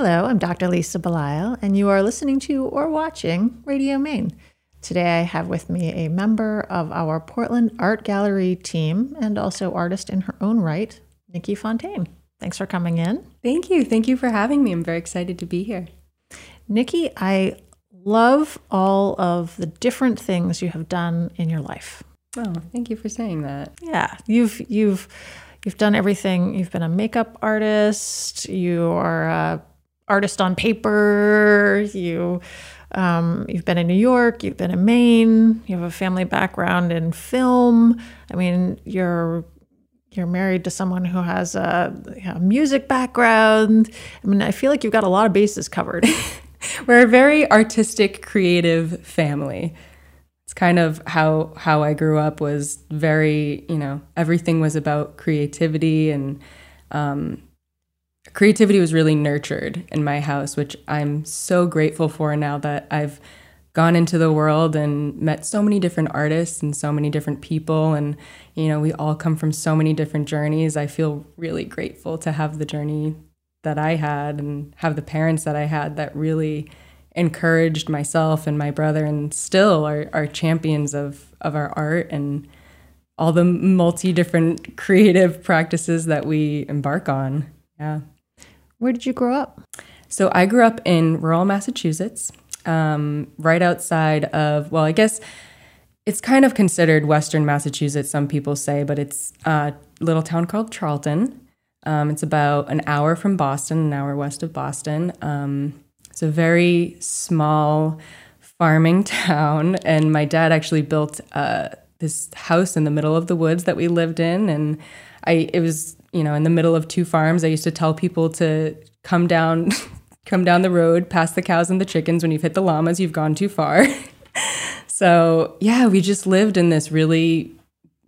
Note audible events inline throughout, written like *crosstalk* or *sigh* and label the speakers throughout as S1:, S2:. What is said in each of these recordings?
S1: Hello, I'm Dr. Lisa Belisle, and you are listening to or watching Radio Maine. Today I have with me a member of our Portland Art Gallery team and also artist in her own right, Nikki Fontaine. Thanks for coming in.
S2: Thank you. Thank you for having me. I'm very excited to be here.
S1: Nikki, I love all of the different things you have done in your life.
S2: Oh, thank you for saying that.
S1: Yeah, you've you've you've done everything. You've been a makeup artist. You are a artist on paper. You um, you've been in New York. You've been in Maine. You have a family background in film. I mean, you're you're married to someone who has a, music background. I mean, I feel like you've got a lot of bases covered. *laughs*
S2: We're a very artistic, creative family. It's kind of how how I grew up was very, you know, everything was about creativity and um, creativity was really nurtured in my house, which I'm so grateful for now that I've gone into the world and met so many different artists and so many different people. And you know we all come from so many different journeys. I feel really grateful to have the journey that i had and have the parents that i had that really encouraged myself and my brother and still are, are champions of of our art and all the multi different *laughs* creative practices that we embark on. Yeah
S1: where did you grow up?
S2: So I grew up in rural Massachusetts, um, right outside of, well, I guess it's kind of considered Western Massachusetts, some people say, but it's a little town called Charlton. Um, it's about an hour from Boston, an hour west of Boston. Um, it's a very small farming *laughs* town, and my dad actually built uh, this house in the middle of the woods that we lived in, and I it was you know, in the middle of two farms. I used to tell people to come down *laughs* come down the road past the cows and the chickens when you've hit the llamas, you've gone too far. *laughs* so, yeah, we just lived in this really,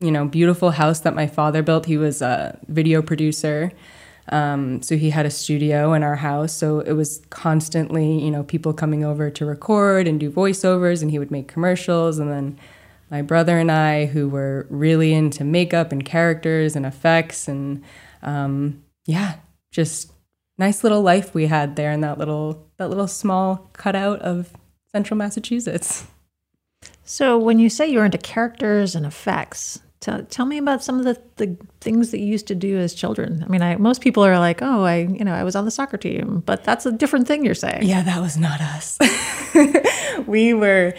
S2: you know, beautiful house that my father built. He was a video producer. Um, so he had a studio in our house. So it was constantly, you know, people coming over to record and do voiceovers, and he would make commercials. And then my brother and I, who were really into makeup and characters and effects, and um, yeah, just nice little life we had there in that little that little small cutout of central Massachusetts.
S1: So, when you say you're into characters and effects, tell, tell me about some of the, the things that you used to do as children. I mean, I, most people are like, "Oh, I, you know, I was on the soccer team," but that's a different thing you're saying.
S2: Yeah, that was not us. *laughs* we were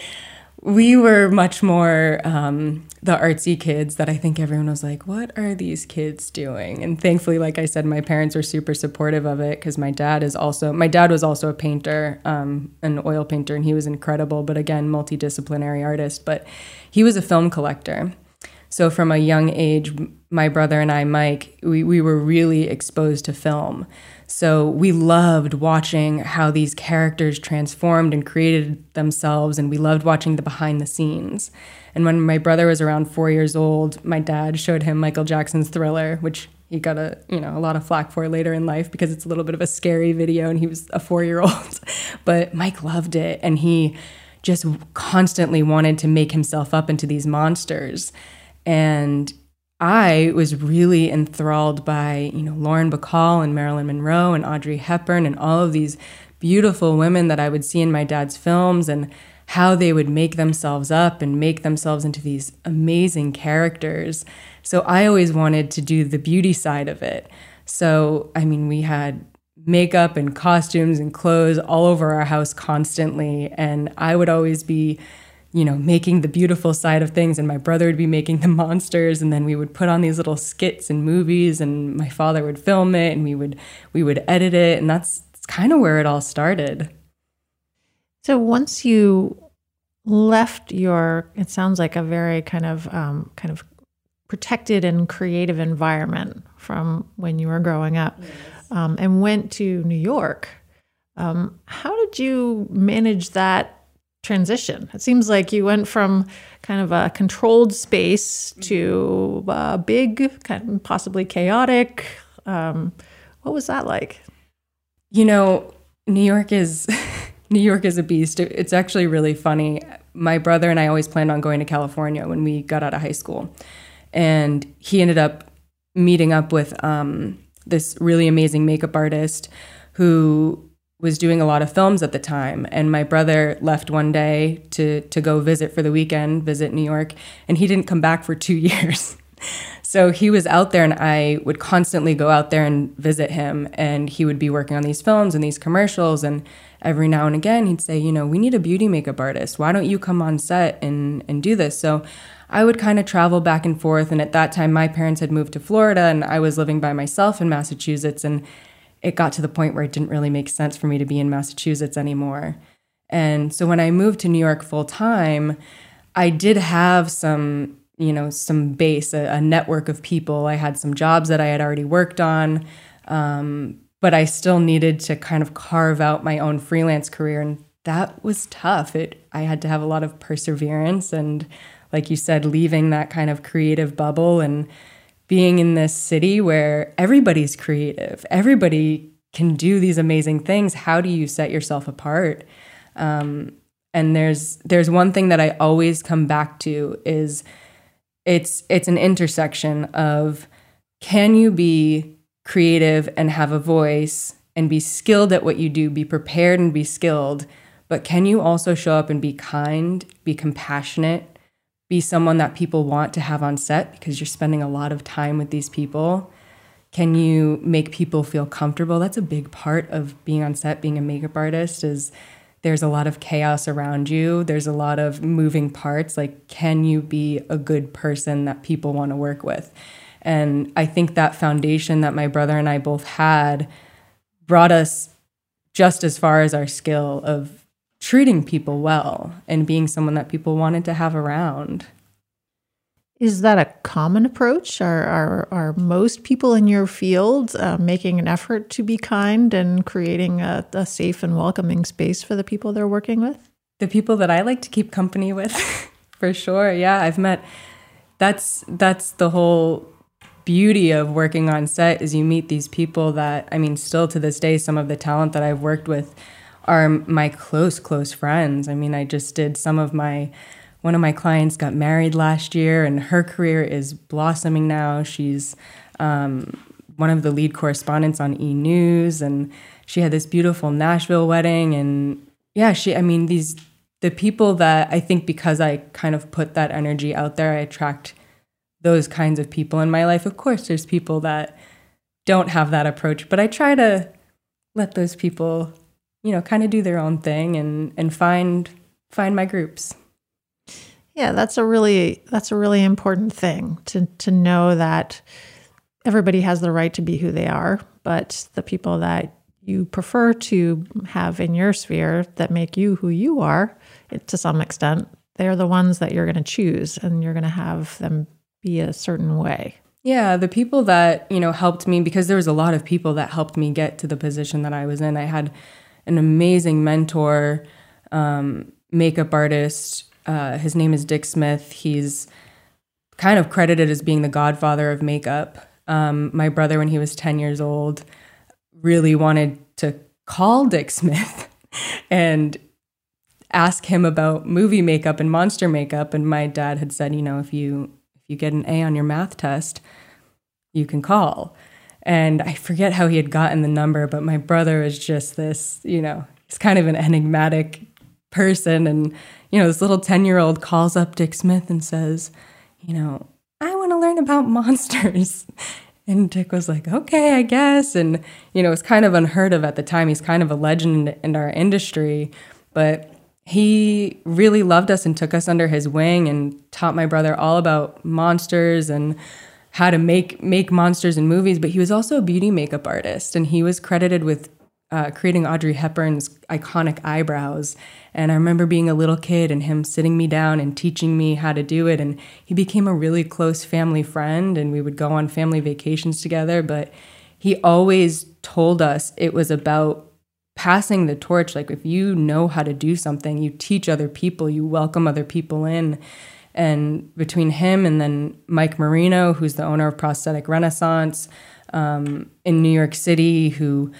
S2: we were much more um, the artsy kids that I think everyone was like, what are these kids doing? And thankfully, like I said, my parents were super supportive of it because my dad is also, my dad was also a painter, um, an oil painter, and he was incredible, but again, multidisciplinary artist. But he was a film collector. So from a young age, my brother and I, Mike, we, we were really exposed to film. So we loved watching how these characters transformed and created themselves, and we loved watching the behind the scenes. And when my brother was around four years old, my dad showed him Michael Jackson's Thriller, which he got a you know a lot of flack for later in life because it's a little bit of a scary video, and he was a four year old. *laughs* but Mike loved it, and he just constantly wanted to make himself up into these monsters. And I was really enthralled by, you know, Lauren Bacall and Marilyn Monroe and Audrey Hepburn and all of these beautiful women that I would see in my dad's films and how they would make themselves up and make themselves into these amazing characters. So I always wanted to do the beauty side of it. So, I mean, we had makeup and costumes and clothes all over our house constantly. And I would always be you know, making the beautiful side of things, and my brother would be making the *laughs* monsters, and then we would put on these little skits and movies, and my father would film it, and we would we would edit it, and that's, that's kind of where it all started.
S1: So once you left your, it sounds like a very kind of um, kind of protected and creative environment from when you were growing up, yes. um, and went to New York. Um, how did you manage that transition? It seems like you went from kind of a controlled space to a big, kind of possibly chaotic. Um, what was that like?
S2: You know, New York is *laughs* New York is a beast. It's actually really funny. My brother and I always planned on going to California when we got out of high school, and he ended up meeting up with um, this really amazing makeup artist who was doing a lot of films at the time and my brother left one day to to go visit for the weekend visit new york and he didn't come back for two *laughs* years so he was out there and i would constantly go out there and visit him and he would be working on these films and these commercials and every now and again he'd say you know we need a beauty makeup artist why don't you come on set and and do this so I would kind of travel back and forth. And at that time, my parents had moved to Florida and I was living by myself in Massachusetts. And it got to the point where it didn't really make sense for me to be in Massachusetts anymore. And so when I moved to New York full time, I did have some, you know, some base, a, a, network of people. I had some jobs that I had already worked on, um, but I still needed to kind of carve out my own freelance career, and that was tough. It I had to have a lot of perseverance and like you said, leaving that kind of creative bubble and being in this city where everybody's creative, everybody can do these amazing things. How do you set yourself apart? Um, and there's there's one thing that I always come back to is it's it's an intersection of can you be creative and have a voice and be skilled at what you do, be prepared and be skilled, but can you also show up and be kind, be compassionate, be someone that people want to have on set because you're spending a lot of time with these people? Can you make people feel comfortable? That's a big part of being on set, being a makeup artist is there's a lot of chaos around you. There's a lot of moving parts. Like, can you be a good person that people want to work with? And I think that foundation that my brother and I both had brought us just as far as our skill of treating people well and being someone that people wanted to have around.
S1: Is that a common approach? Are, are, are most people in your field uh, making an effort to be kind and creating a, a safe and welcoming space for the people they're working with?
S2: The people that I like to keep company with, *laughs* for sure. Yeah, I've met. That's that's the whole beauty of working on set is you meet these people that I mean, still to this day, some of the talent that I've worked with are my close, close friends. I mean, I just did some of my, one of my clients got married last year and her career is blossoming now. She's um, one of the lead correspondents on E! News and she had this beautiful Nashville wedding. And yeah, she, I mean, these, the people that I think because I kind of put that energy out there, I attract those kinds of people in my life. Of course, there's people that don't have that approach, but I try to let those people you know, kind of do their own thing and and find find my groups.
S1: Yeah, that's a really that's a really important thing to to know that everybody has the right to be who they are, but the people that you prefer to have in your sphere that make you who you are, to some extent, they're the ones that you're going to choose and you're going to have them be a certain way.
S2: Yeah, the people that, you know, helped me because there was a lot of people that helped me get to the position that I was in. I had an amazing mentor, um, makeup artist. Uh, his name is Dick Smith. He's kind of credited as being the godfather of makeup. Um, my brother, when he was 10 years old, really wanted to call Dick Smith *laughs* and ask him about movie makeup and monster makeup. And my dad had said, you know, if you if you get an A on your math test, you can call. And I forget how he had gotten the number, but my brother is just this, you know, he's kind of an enigmatic person. And, you know, this little 10 year old calls up Dick Smith and says, you know, I want to learn about monsters. *laughs* And Dick was like, okay, I guess. And, you know, it's kind of unheard of at the time. He's kind of a legend in our industry. But he really loved us and took us under his wing and taught my brother all about monsters and how to make make monsters in movies, but he was also a beauty makeup artist, and he was credited with uh, creating Audrey Hepburn's iconic eyebrows. And I remember being a little kid and him sitting me down and teaching me how to do it. And he became a really close family friend, and we would go on family vacations together. But he always told us it was about passing the torch. Like, if you know how to do something, you teach other people, you welcome other people in. And between him and then Mike Marino, who's the owner of Prosthetic Renaissance um, in New York City, who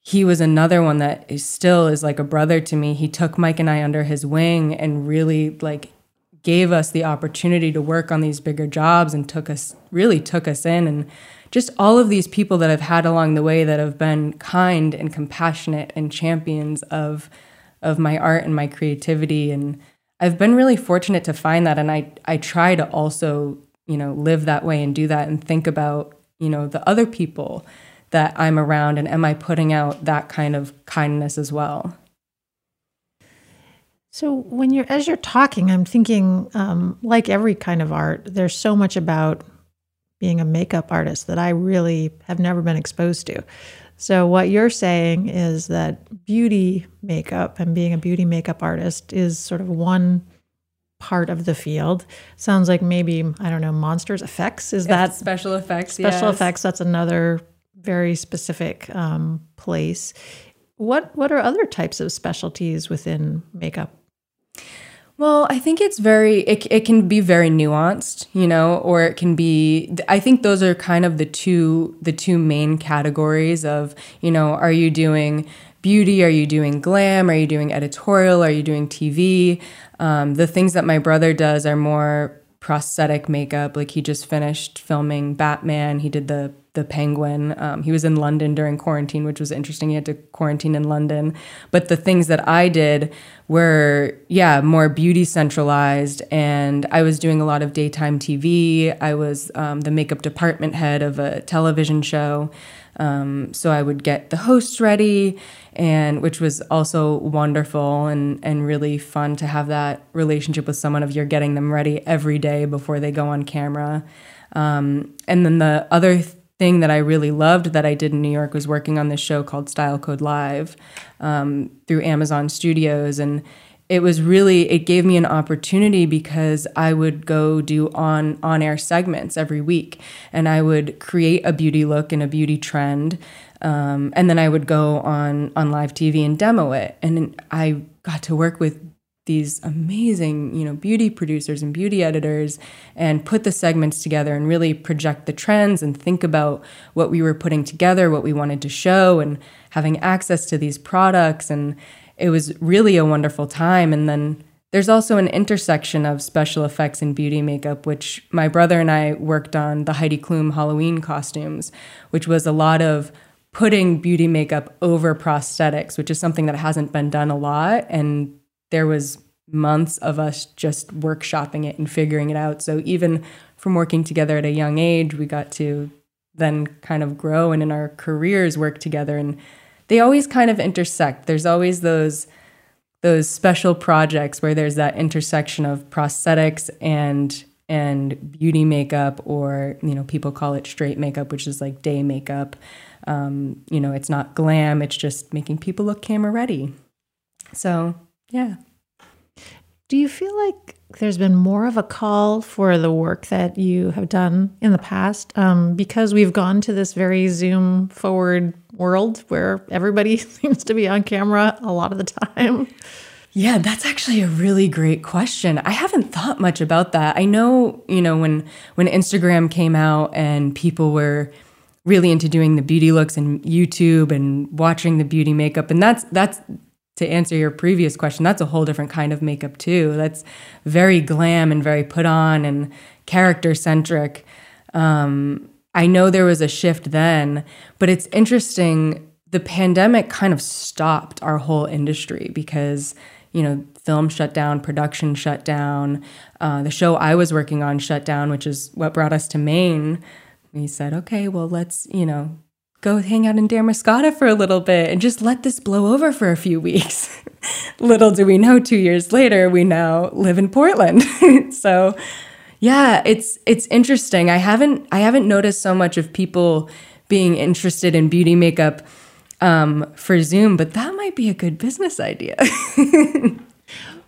S2: he was another one that is still is like a brother to me. He took Mike and I under his wing and really like gave us the opportunity to work on these bigger jobs and took us really took us in and just all of these people that I've had along the way that have been kind and compassionate and champions of of my art and my creativity and I've been really fortunate to find that and I I try to also, you know, live that way and do that and think about, you know, the other people that I'm around and am I putting out that kind of kindness as well?
S1: So when you're as you're talking, I'm thinking, um, like every kind of art, there's so much about being a makeup artist that I really have never been exposed to. So what you're saying is that beauty makeup and being a beauty makeup artist is sort of one part of the field. Sounds like maybe I don't know monsters effects. Is that
S2: special effects?
S1: Special
S2: yes.
S1: effects. That's another very specific um, place. What what are other types of specialties within makeup?
S2: Well, I think it's very it it can be very nuanced, you know, or it can be I think those are kind of the two the two main categories of, you know, are you doing beauty? Are you doing glam? Are you doing editorial? Are you doing TV? Um, the things that my brother does are more prosthetic makeup. Like he just finished filming Batman. He did the the Penguin. Um, he was in London during quarantine, which was interesting. He had to quarantine in London. But the things that I did were, yeah, more beauty centralized. And I was doing a lot of daytime TV. I was um, the makeup department head of a television show. Um, so I would get the hosts ready, and which was also wonderful and and really fun to have that relationship with someone of you're getting them ready every day before they go on camera. Um, and then the other th- thing that I really loved that I did in New York was working on this show called Style Code Live um, through Amazon Studios. And it was really, it gave me an opportunity because I would go do on, on air segments every week and I would create a beauty look and a beauty trend. Um, and then I would go on, on live TV and demo it. And I got to work with these amazing, you know, beauty producers and beauty editors and put the segments together and really project the trends and think about what we were putting together, what we wanted to show and having access to these products and it was really a wonderful time and then there's also an intersection of special effects and beauty makeup, which my brother and I worked on the Heidi Klum Halloween costumes, which was a lot of putting beauty makeup over prosthetics, which is something that hasn't been done a lot. And there was months of us just workshopping it and figuring it out. So even from working together at a young age, we got to then kind of grow and in our careers work together and they always kind of intersect. There's always those those special projects where there's that intersection of prosthetics and and beauty makeup or you know people call it straight makeup which is like day makeup um, you know it's not glam it's just making people look camera ready so yeah.
S1: Do you feel like there's been more of a call for the work that you have done in the past um, because we've gone to this very Zoom forward world where everybody *laughs* seems to be on camera a lot of the time?
S2: Yeah, that's actually a really great question. I haven't thought much about that. I know, you know, when when Instagram came out and people were really into doing the beauty looks and YouTube and watching the beauty makeup and that's that's to answer your previous question, that's a whole different kind of makeup too. That's very glam and very put on and character centric. Um, I know there was a shift then, but it's interesting. The pandemic kind of stopped our whole industry because, you know, film shut down, production shut down. Uh, the show I was working on shut down, which is what brought us to Maine. We said, okay, well, let's, you know, go hang out in Damariscotta for a little bit and just let this blow over for a few weeks. *laughs* little do we know, two years later, we now live in Portland. *laughs* so yeah, it's it's interesting. I haven't I haven't noticed so much of people being interested in beauty makeup um, for Zoom, but that might be a good business idea. *laughs*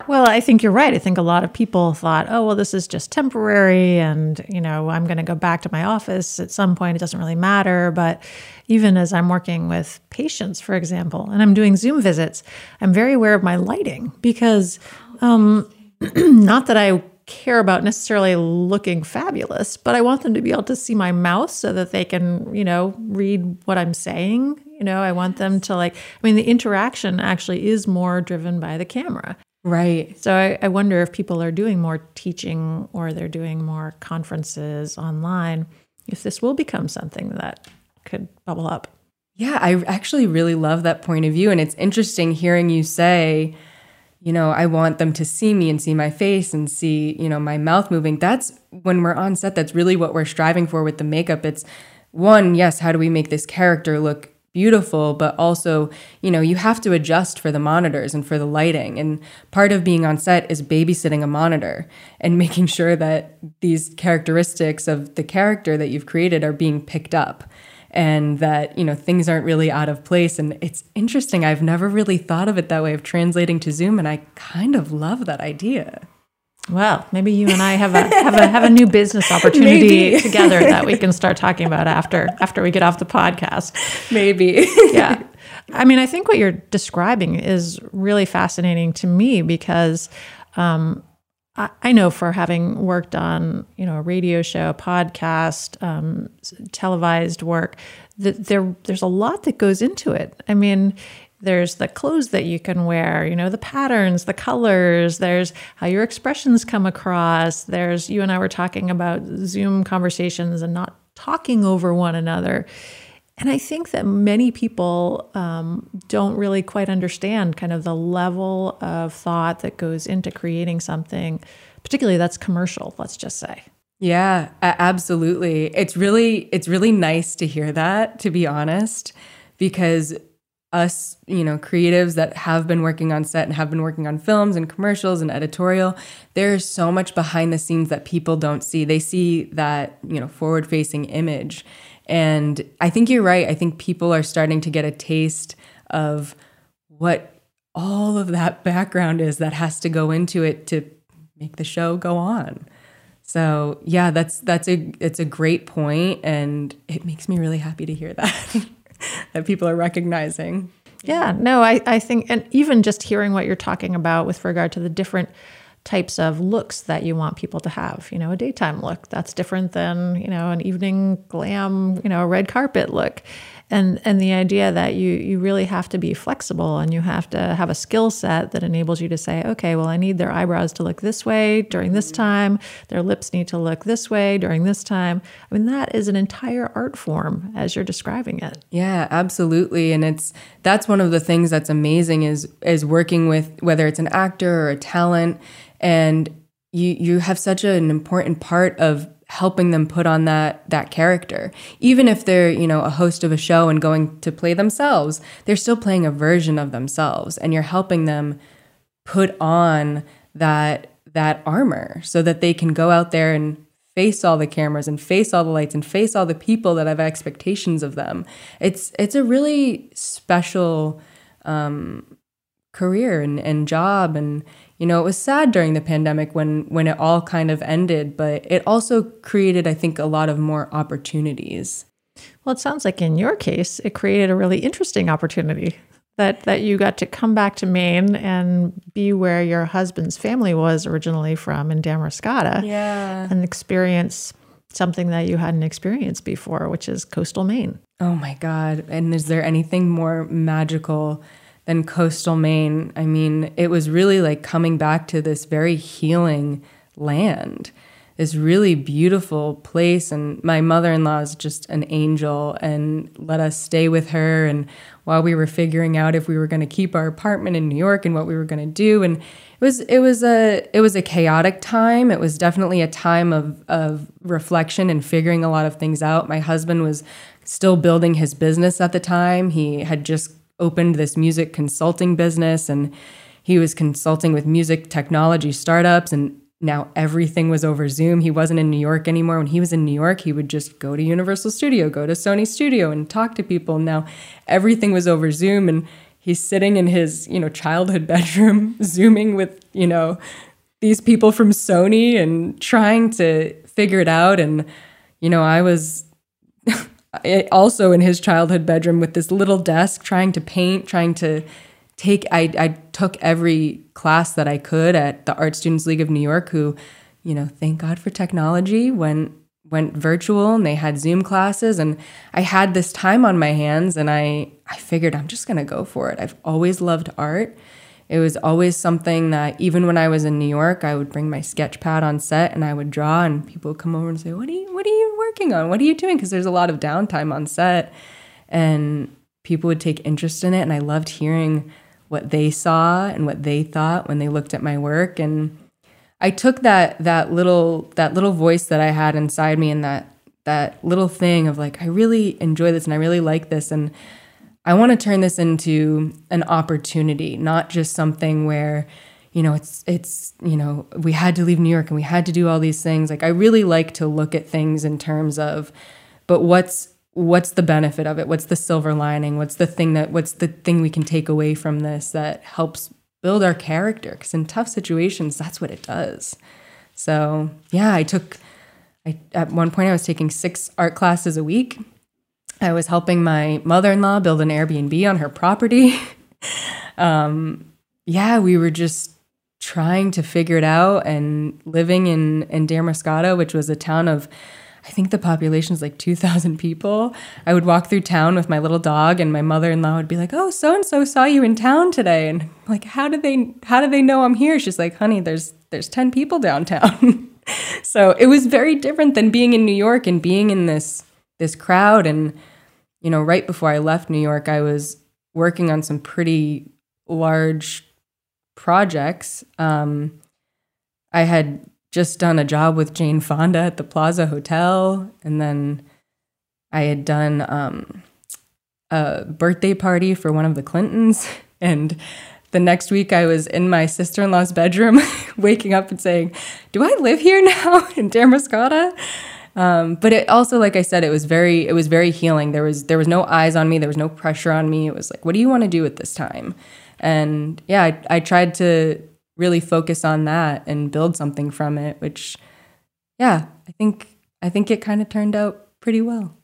S1: Well, I think you're right. I think a lot of people thought, oh, well, this is just temporary and, you know, I'm going to go back to my office at some point. It doesn't really matter. But even as I'm working with patients, for example, and I'm doing Zoom visits, I'm very aware of my lighting because um, *clears throat* not that I care about necessarily looking fabulous, but I want them to be able to see my mouth so that they can, you know, read what I'm saying. You know, I want them to like, I mean, the interaction actually is more driven by the camera.
S2: Right.
S1: So I, I, wonder if people are doing more teaching or they're doing more conferences online. if this will become something that could bubble up.
S2: Yeah, I actually really love that point of view. And it's interesting hearing you say, you know, I want them to see me and see my face and see, you know, my mouth moving. That's when we're on set, that's really what we're striving for with the makeup. It's one, yes, how do we make this character look beautiful, but also, you know, you have to adjust for the monitors and for the lighting. And part of being on set is babysitting a monitor and *laughs* making sure that these characteristics of the character that you've created are being picked up and that, you know, things aren't really out of place. And it's interesting. I've never really thought of it that way of translating to Zoom, and I kind of love that idea.
S1: Well, maybe you and I have a *laughs* have a have a new business opportunity *laughs* together that we can start talking about after after we get off the podcast.
S2: Maybe.
S1: yeah. I mean, I think what you're describing is really fascinating to me because um, I, I, know for having worked on you know a radio show, a podcast, um, televised work, that there there's a lot that goes into it. I mean, there's the clothes that you can wear, you know, the patterns, the colors, there's how your expressions come across. There's you and I were talking about Zoom conversations and not talking over one another. And I think that many people um, don't really quite understand kind of the level of thought that goes into creating something, particularly that's commercial, let's just say.
S2: Yeah, absolutely. It's really it's really nice to hear that to be honest because us, you know, creatives that have been working on set and have been working on films and commercials and editorial, there's so much behind the scenes that people don't see. They see that, you know, forward facing image. And I think you're right. I think people are starting to get a taste of what all of that *laughs* background is that has to go into it to make the show go on. So yeah, that's that's a it's a great point and it makes me really happy to hear that. *laughs* *laughs* that people are recognizing.
S1: Yeah, no, I, I think, and even just hearing what you're talking about with regard to the different types of looks that you want people to have. You know, a daytime look that's different than, you know, an evening glam, you know, a red carpet look and and the idea that you you really have to be flexible and you have to have a skill set that enables you to say okay well i need their eyebrows to look this way during this mm-hmm. time. Their lips need to look this way during this time. I mean that is an entire art form as you're describing it.
S2: Yeah absolutely. And it's that's one of the things that's amazing is is working with whether it's an actor or a talent. And you you have such an important part of helping them put on that that character. Even if they're you know a host of a show and going to play themselves they're still playing a version of themselves and you're helping them put on that that armor so that they can go out there and face all the cameras and face all the lights and face all the people that have expectations of them. It's it's a really special um, career and, and job and you know, it was sad during the pandemic when when it all kind of ended, but it also created, I think, a lot of more opportunities.
S1: Well, it sounds like in your case, it created a really interesting opportunity that that you got to come back to Maine and be where your husband's family was originally from in Damariscotta.
S2: Yeah.
S1: And experience something that you hadn't experienced before, which is coastal Maine.
S2: Oh my God. And is there anything more magical than coastal Maine. I mean, it was really like coming back to this very healing land, this really beautiful place. And my mother in law is just an angel and let us stay with her. And while we were figuring out if we were going to keep our apartment in New York and what we were going to do, and it was it was a it was a chaotic time. It was definitely a time of of reflection and figuring a lot of things out. My husband was still building his business at the time. He had just opened this music consulting business and he was consulting with music technology startups and now everything was over Zoom. He wasn't in New York anymore. When he was in New York, he would just go to Universal Studio, go to Sony Studio and talk to people. Now everything was over Zoom and he's sitting in his, you know, childhood *laughs* bedroom zooming with, you know, these people from Sony and trying to figure it out and you know, I was *laughs* also in his childhood bedroom with this little desk trying to paint trying to take I, I took every class that i could at the art students league of new york who you know thank god for technology went went virtual and they had zoom classes and i had this time on my hands and i i figured i'm just going to go for it. I've always loved art it was always something that even when I was in New York, I would bring my sketch pad on set and I would draw and people would come over and say, "What are you what are you working on? What are you doing?" because there's a lot of downtime on set and people would take interest in it and I loved hearing what they saw and what they thought when they looked at my work and I took that that little that little voice that I had inside me and that that little thing of like I really enjoy this and I really like this and I want to turn this into an opportunity, not just something where, you know, it's it's, you know, we had to leave New York and we had to do all these things. Like I really like to look at things in terms of but what's what's the benefit of it? What's the silver lining? What's the thing that what's the thing we can take away from this that helps build our character? Cuz in tough situations, that's what it does. So, yeah, I took I, at one point I was taking 6 art classes a week I was helping my mother in law build an Airbnb on her property. *laughs* um, yeah, we were just trying to figure it out and living in, in Damariscotta, which was a town of, I think the population is like 2,000 people. I would walk through town with my little dog, and my mother in law would be like, Oh, so and so saw you in town today. And I'm like, how do they how do they know I'm here? She's like, honey, there's there's 10 people downtown. *laughs* so it was very different than being in New York and being in this this crowd. And you know right before i left new york i was working on some pretty large projects. Um, i had just done a job with jane fonda at the plaza hotel. And then i had done um, a birthday party for one of the clintons. *laughs* And the next week i was in my sister-in-law's bedroom *laughs* waking up and saying do i live here now in damariscotta um, but it also, like I said, it was very it was very healing. There was there was no eyes on me. There was no pressure on me. It was like, what do you want to do at this time? And yeah, I, I tried to really focus on that and build something from it. Which, yeah, I think I think it kind of turned out pretty well.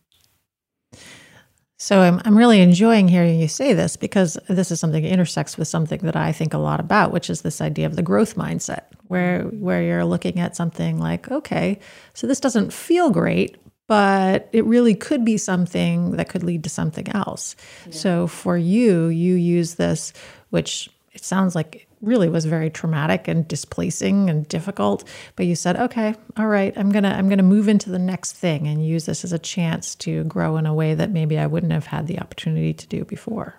S1: So I'm, I'm really enjoying hearing you say this because this is something that intersects with something that I think a lot about, which is this idea of the growth mindset, where where you're looking at something like, okay, so this doesn't feel great, but it really could be something that could lead to something else. Yeah. So for you, you use this, which it sounds like really was very traumatic and displacing and difficult but you said okay all right i'm going to i'm going to move into the next thing and use this as a chance to grow in a way that maybe i wouldn't have had the opportunity to do before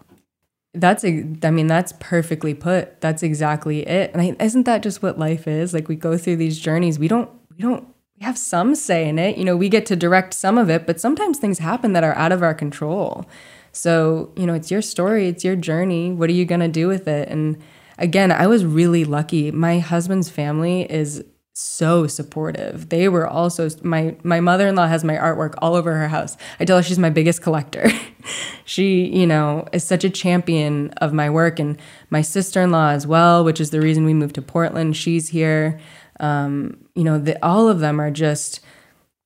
S2: that's a, I mean that's perfectly put. That's exactly it. And I, isn't that just what life is? Like we go through these journeys. We don't we don't we have some say in it. You know we get to direct some of it but sometimes things happen that are out of our control. So you know it's your story it's your journey. What are you going to do with it? And again, I was really lucky. My husband's family is so supportive. They were also my my mother-in-law has my artwork all over her house. I tell her she's my biggest collector. *laughs* she, you know, is such a champion of my work and my sister-in-law as well, which is the reason we moved to Portland. She's here. Um, you know, the, all of them are just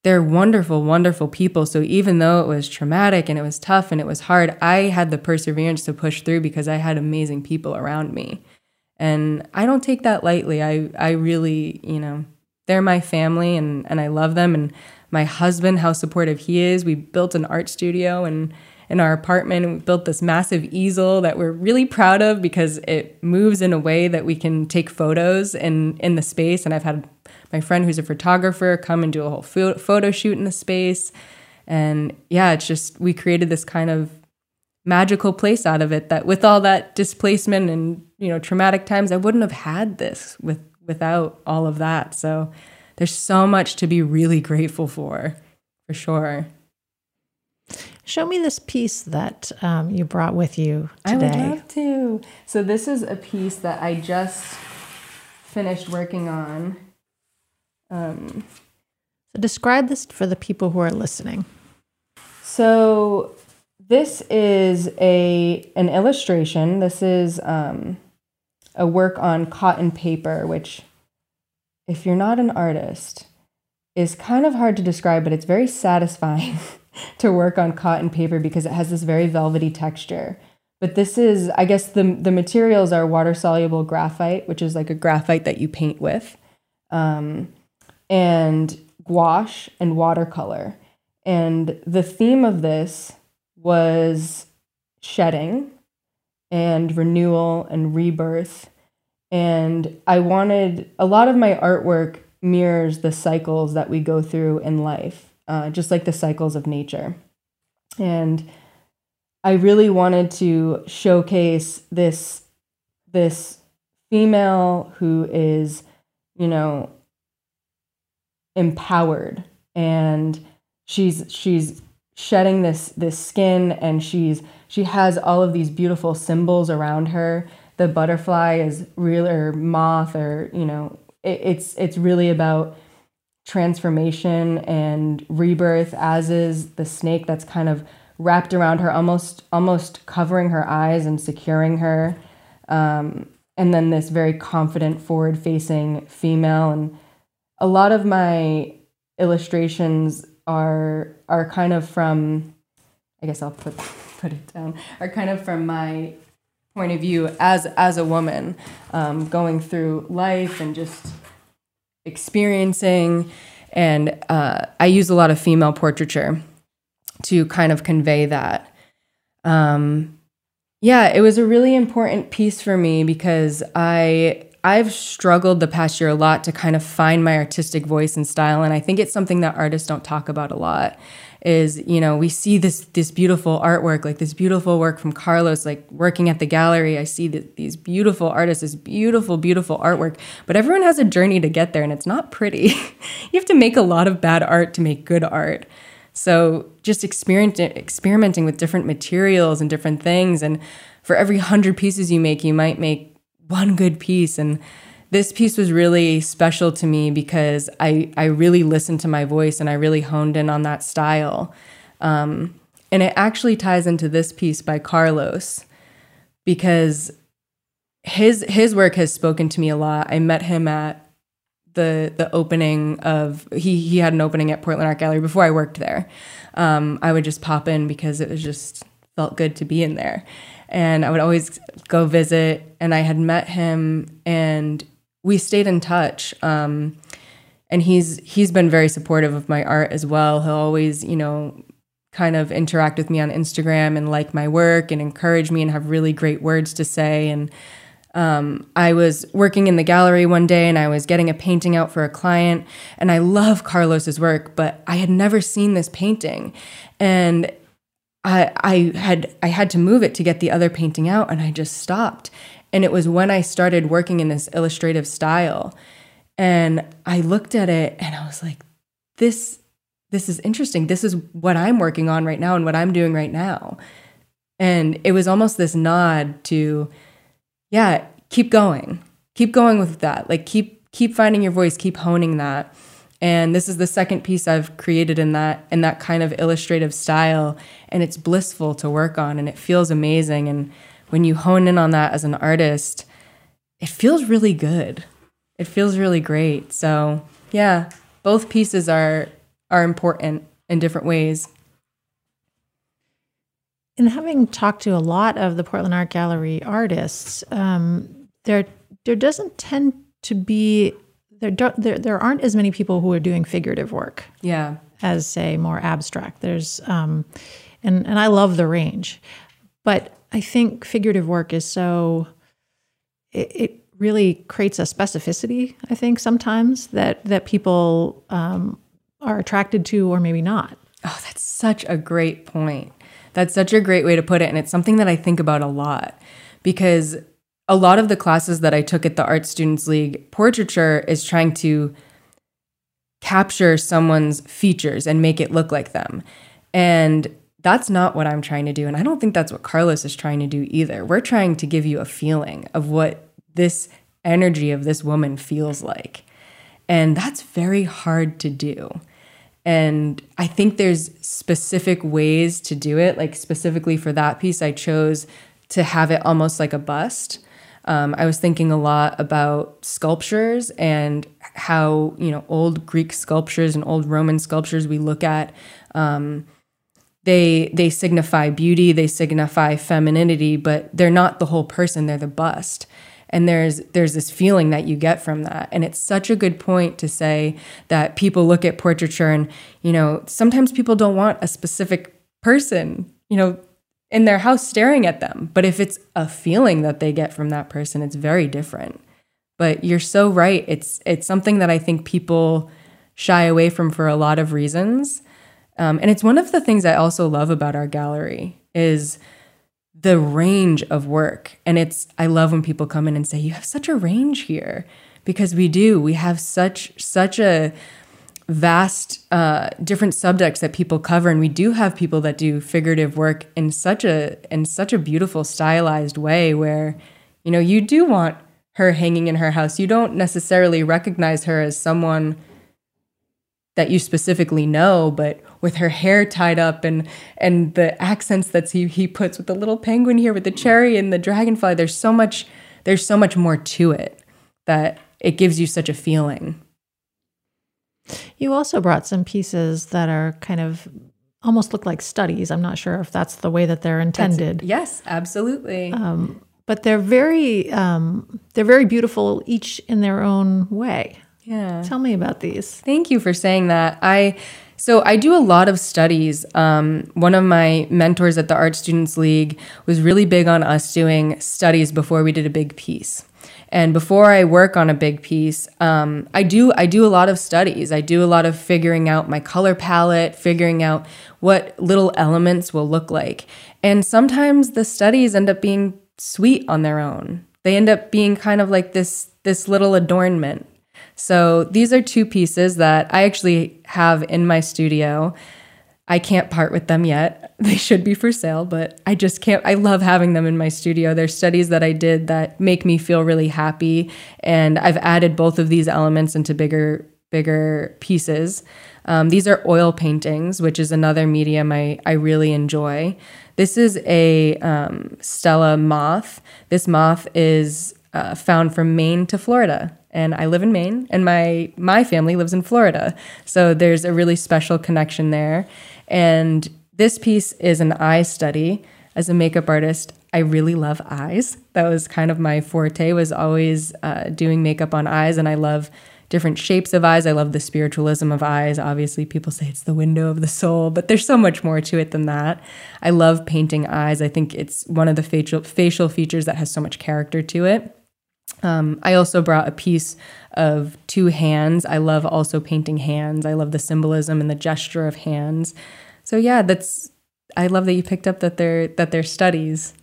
S2: they're wonderful, wonderful people. So even though it was traumatic and it was tough and it was hard, I had the perseverance to push through because I had amazing people around me. And I don't take that lightly. I, I really, you know, they're my family and, and I love them. And my husband, how supportive he is. We built an art studio and in our apartment we built this massive easel that we're really proud of because it moves in a way that we can take photos in, in the space. And I've had my friend who's a photographer come and do a whole photo shoot in the space. And yeah, it's just, we created this kind of magical place out of it that with all that displacement and you know traumatic times i wouldn't have had this with without all of that. So there's so much to be really grateful for for sure.
S1: Show me this piece that um, you brought with you today
S2: i would love to. So this is a piece that i just finished working on. Um,
S1: so describe this for the people who are listening.
S2: so this is a an illustration. This is um, a work on cotton paper, which, if you're not an artist, is kind of hard to describe, but it's very satisfying *laughs* to work on cotton paper because it has this very velvety texture. But this is, I guess, the the materials are water soluble graphite, which is like a graphite that you paint with, um, and gouache and watercolor. And the theme of this was shedding and renewal and rebirth. And I wanted a lot of my artwork mirrors the cycles that we go through in life, uh, just like the cycles of nature. And I really wanted to showcase this this female who is, you know, empowered and she's she's shedding this this skin and she's she has all of these beautiful symbols around her. The butterfly is real or moth or you know it, it's it's really about transformation and rebirth as is the snake that's kind of wrapped around her almost almost covering her eyes and securing her. Um, and then this very confident forward facing female. And a lot of my illustrations are are kind of from I guess I'll put put it down are kind of from my point of view as as a woman um, going through life and just experiencing and uh, I use a lot of female portraiture to kind of convey that. Um, yeah, it was a really important piece for me because I I've struggled the past year a lot to kind of find my artistic voice and style and I think it's something that artists don't talk about a lot is you know we see this this beautiful artwork like this beautiful work from Carlos like working at the gallery I see the, these beautiful artists this beautiful beautiful artwork but everyone has a journey to get there and it's not pretty *laughs* you have to make a lot of bad art to make good art so just experimenting with different materials and different things. And for every hundred pieces you make, you might make one good piece. And this piece was really special to me because I, I really listened to my voice and I really honed in on that style. Um, and it actually ties into this piece by Carlos because his his work has spoken to me a lot. I met him at the the opening of he he had an opening at Portland Art Gallery before I worked there. Um, I would just pop in because it was just felt good to be in there, and I would always go visit. And I had met him, and we stayed in touch. Um, and he's he's been very supportive of my art as well. He'll always you know kind of interact with me on Instagram and like my work and encourage me and have really great words to say and um, I was working in the gallery one day and I was getting a painting out for a client, and I love Carlos's work, but I had never seen this painting, and I, I had I had to move it to get the other painting out, and I just stopped. And it was when I started working in this illustrative style, and I looked at it and I was like, this this is interesting. This is what I'm working on right now and what I'm doing right now. And it was almost this nod to yeah, keep going. Keep going with that. Like keep keep finding your voice, keep honing that. And this is the second piece I've created in that in that kind of illustrative style and it's blissful to work on and it feels amazing and when you hone in on that as an artist, it feels really good. It feels really great. So, yeah, both pieces are are important in different ways.
S1: And having talked to a lot of the Portland Art Gallery artists, um, there there doesn't tend to be there don't there there aren't as many people who are doing figurative work.
S2: Yeah.
S1: As say more abstract. There's um, and and I love the range, but I think figurative work is so it, it really creates a specificity. I think sometimes that that people um, are attracted to or maybe not.
S2: Oh, that's such a great point. That's such a great way to put it. And it's something that I think about a lot because a lot of the classes that I took at the Art Students League, portraiture is trying to capture someone's features and make it look like them. And that's not what I'm trying to do. And I don't think that's what Carlos is trying to do either. We're trying to give you a feeling of what this energy of this woman feels like. And that's very hard to do. And I think there's specific ways to do it. Like specifically for that piece, I chose to have it almost like a bust. Um, I was thinking a lot about sculptures and how you know old Greek sculptures and old Roman sculptures we look at. Um, they they signify beauty, they signify femininity, but they're not the whole person. They're the bust and there's there's this feeling that you get from that and it's such a good point to say that people look at portraiture and you know sometimes people don't want a specific person you know in their house staring at them. But if it's a feeling that they get from that person, it's very different. But you're so right. It's it's something that I think people shy away from for a lot of reasons. Um, and it's one of the things I also love about our gallery is the range of work. And it's I love when people come in and say, "You have such a range here," because we do. We have such such a vast uh, different subjects that people cover. And we do have people that do figurative work in such a in such a beautiful stylized way where you know you do want her hanging in her house. You don't necessarily recognize her as someone that you specifically know but with her hair tied up and and the accents that he, he puts with the little penguin here with the cherry and the dragonfly there's so much there's so much more to it that it gives you such a feeling
S1: you also brought some pieces that are kind of almost look like studies. I'm not sure if that's the way that they're intended.
S2: That's, yes, absolutely. Um,
S1: but they're very um, they're very beautiful, each in their own way.
S2: Yeah.
S1: Tell me about these.
S2: Thank you for saying that. I so I do a lot of studies. Um, one of my mentors at the Art Students League was really big on us doing studies before we did a big piece. And before I work on a big piece, um, I do I do a lot of studies. I do a lot of figuring out my color palette, figuring out what little elements will look like. And sometimes the studies end up being sweet on their own. They end up being kind of like this this little adornment. So these are two pieces that I actually have in my studio. I can't part with them yet. *laughs* They should be for sale, but I just can't. I love having them in my studio. They're studies that I did that make me feel really happy, and I've added both of these elements into bigger bigger pieces. Um, these are oil paintings, which is another medium I, I really enjoy. This is a um, Stella moth. This moth is uh, found from Maine to Florida and I live in Maine and my my family lives in Florida. So there's a really special connection there. And this piece is an eye study. As a makeup artist, I really love eyes. That was kind of my forte. Was always uh, doing makeup on eyes, and I love different shapes of eyes. I love the spiritualism of eyes. Obviously, people say it's the window of the soul, but there's so much more to it than that. I love painting eyes. I think it's one of the facial facial features that has so much character to it. Um, I also brought a piece of two hands. I love also painting hands. I love the symbolism and the gesture of hands. So yeah, that's I love that you picked up that they're that they're studies.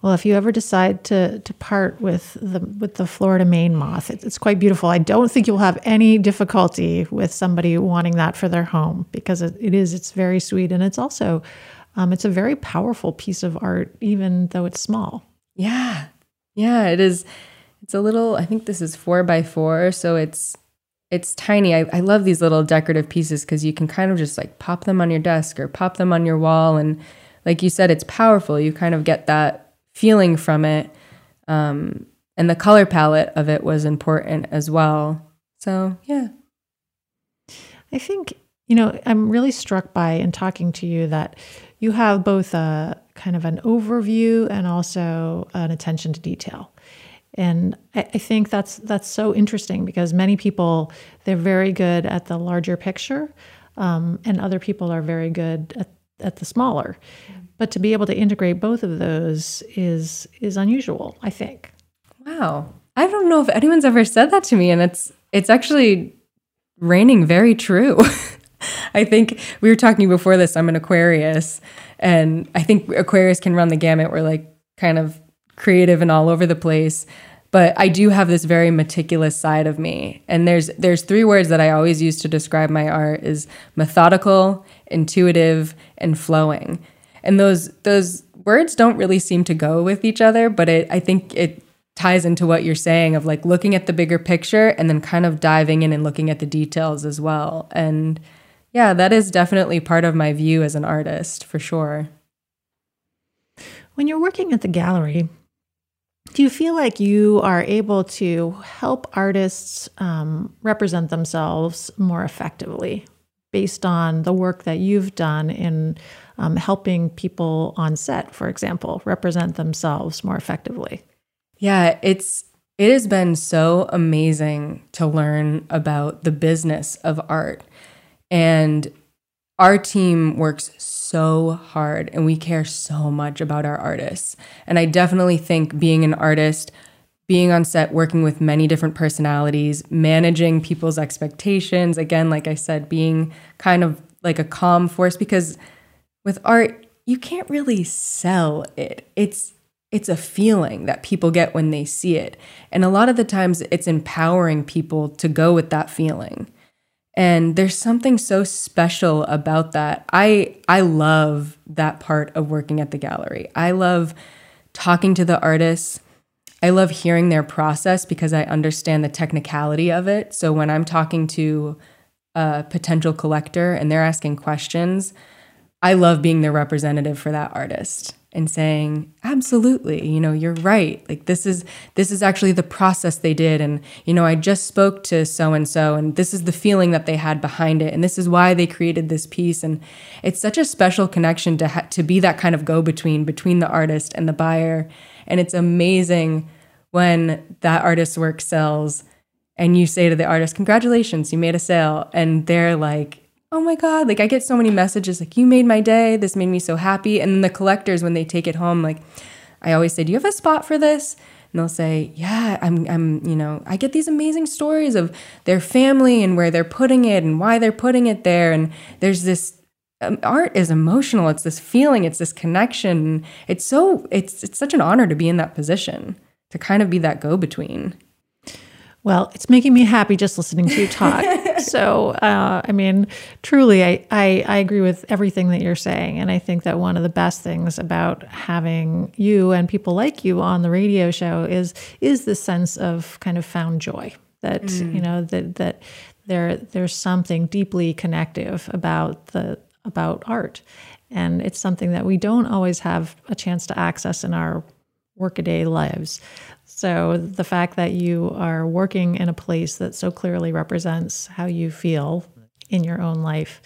S1: Well, if you ever decide to to part with the with the Florida Maine moth, it, it's quite beautiful. I don't think you'll have any difficulty with somebody wanting that for their home because it, it is it's very sweet and it's also um, it's a very powerful piece of art, even though it's small.
S2: Yeah, yeah, it is. It's a little. I think this is four by four, so it's it's tiny. I, I love these little decorative pieces because you can kind of just like pop them on your desk or pop them on your wall. And like you said, it's powerful. You kind of get that feeling from it. Um, and the color palette of it was important as well. So, yeah.
S1: I think, you know, I'm really struck by in talking to you that you have both a kind of an overview and also an attention to detail. And I, I think that's that's so interesting because many people they're very good at the larger picture, um, and other people are very good at, at the smaller. But to be able to integrate both of those is is unusual, I think.
S2: Wow. I don't know if anyone's ever said that to me and it's it's actually raining very true. *laughs* I think we were talking before this I'm an Aquarius and I think Aquarius can run the gamut. We're like kind of creative and all over the place but I do have this very meticulous side of me. And there's there's three words that I always use to describe my art is methodical, intuitive, and flowing. And those those words don't really seem to go with each other, but it I think it ties into what you're saying of like looking at the bigger picture and then kind of diving in and looking at the details as well. And yeah, that is definitely part of my view as an artist for sure.
S1: When you're working at the gallery, do you feel like you are able to help artists um, represent themselves more effectively based on the work that you've done in um, helping people on set, for example, represent themselves more effectively?
S2: Yeah, it's it has been so amazing to learn about the business of art. And our team works so hard and we care so much about our artists. And I definitely think being an artist, being on set, working with many different personalities, managing people's expectations, again, like I said, being kind of like a calm force because with art, you can't really sell it. It's it's a feeling that people get when they see it. And a lot of the times it's empowering people to go with that feeling. And there's something so special about that. I I love that part of working at the gallery. I love talking to the artists. I love hearing their process because I understand the technicality of it. So when I'm talking to a potential collector and they're asking questions, I love being the representative for that artist and saying absolutely you know you're right. Like this is this is actually the process they did. And you know i just spoke to so and so and this is the feeling that they had behind it. And this is why they created this piece. And it's such a special connection to ha- to be that kind of go between between the artist and the buyer. And it's amazing when that artist's work sells and you say to the artist congratulations you made a sale. And they're like oh my god like i get so many messages like you made my day this made me so happy and then the collectors when they take it home like i always say do you have a spot for this? And they'll say yeah i'm i'm you know i get these amazing stories of their family and where they're putting it and why they're putting it there and there's this um, art is emotional it's this feeling it's this connection it's so it's it's such an honor to be in that position to kind of be that go between
S1: well, it's making me happy just listening to you talk. *laughs* so, uh, I mean, truly, I, I, I, agree with everything that you're saying. And I think that one of the best things about having you and people like you on the radio show is is the sense of kind of found joy that, mm. you know, that, that there, there's something deeply connective about the, about art. And it's something that we don't always have a chance to access in our workaday lives. So the fact that you are working in a place that so clearly represents how you feel in your own life,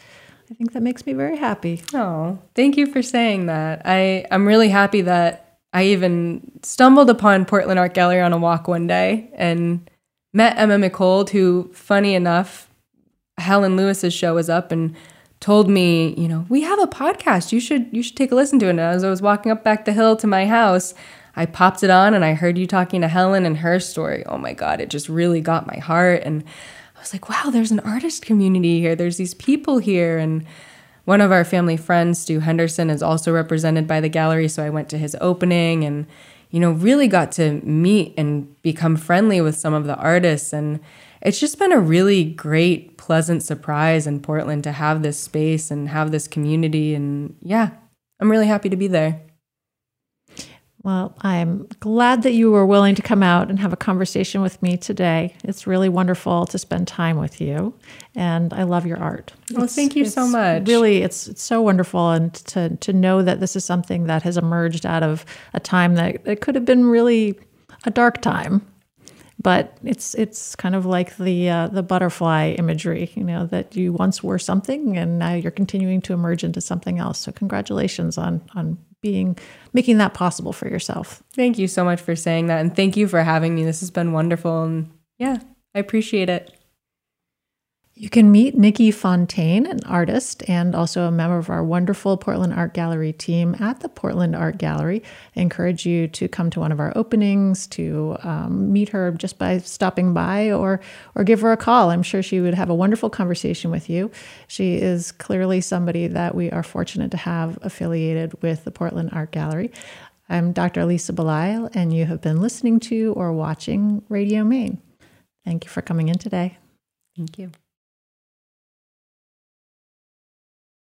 S1: I think that makes me very happy.
S2: Oh, thank you for saying that. I, I'm really happy that I even stumbled upon Portland Art Gallery on a walk one day and met Emma McCold, who, funny enough, Helen Lewis's show was up and told me, you know, we have a podcast. You should you should take a listen to it. And as I was walking up back the hill to my house, I popped it on and I heard you talking to Helen and her story. Oh my God, it just really got my heart. And I was like, wow, there's an artist community here. There's these people here. And one of our family friends, Stu Henderson, is also represented by the gallery. So I went to his opening and, you know, really got to meet and become friendly with some of the artists. And it's just been a really great, pleasant surprise in Portland to have this space and have this community. And yeah, I'm really happy to be there.
S1: Well, I'm glad that you were willing to come out and have a conversation with me today. It's really wonderful to spend time with you, and I love your art.
S2: Well, it's, thank you so much.
S1: Really, it's, it's so wonderful, and to to know that this is something that has emerged out of a time that it could have been really a dark time, but it's it's kind of like the uh, the butterfly imagery, you know, that you once were something and now you're continuing to emerge into something else. So congratulations on on being making that possible for yourself.
S2: Thank you so much for saying that and thank you for having me. This has been wonderful and yeah, I appreciate it.
S1: You can meet Nikki Fontaine, an artist and also a member of our wonderful Portland Art Gallery team at the Portland Art Gallery. I encourage you to come to one of our openings, to um, meet her just by stopping by or, or give her a call. I'm sure she would have a wonderful conversation with you. She is clearly somebody that we are fortunate to have affiliated with the Portland Art Gallery. I'm Dr. Lisa Belisle, and you have been listening to or watching Radio Maine. Thank you for coming in today.
S2: Thank you.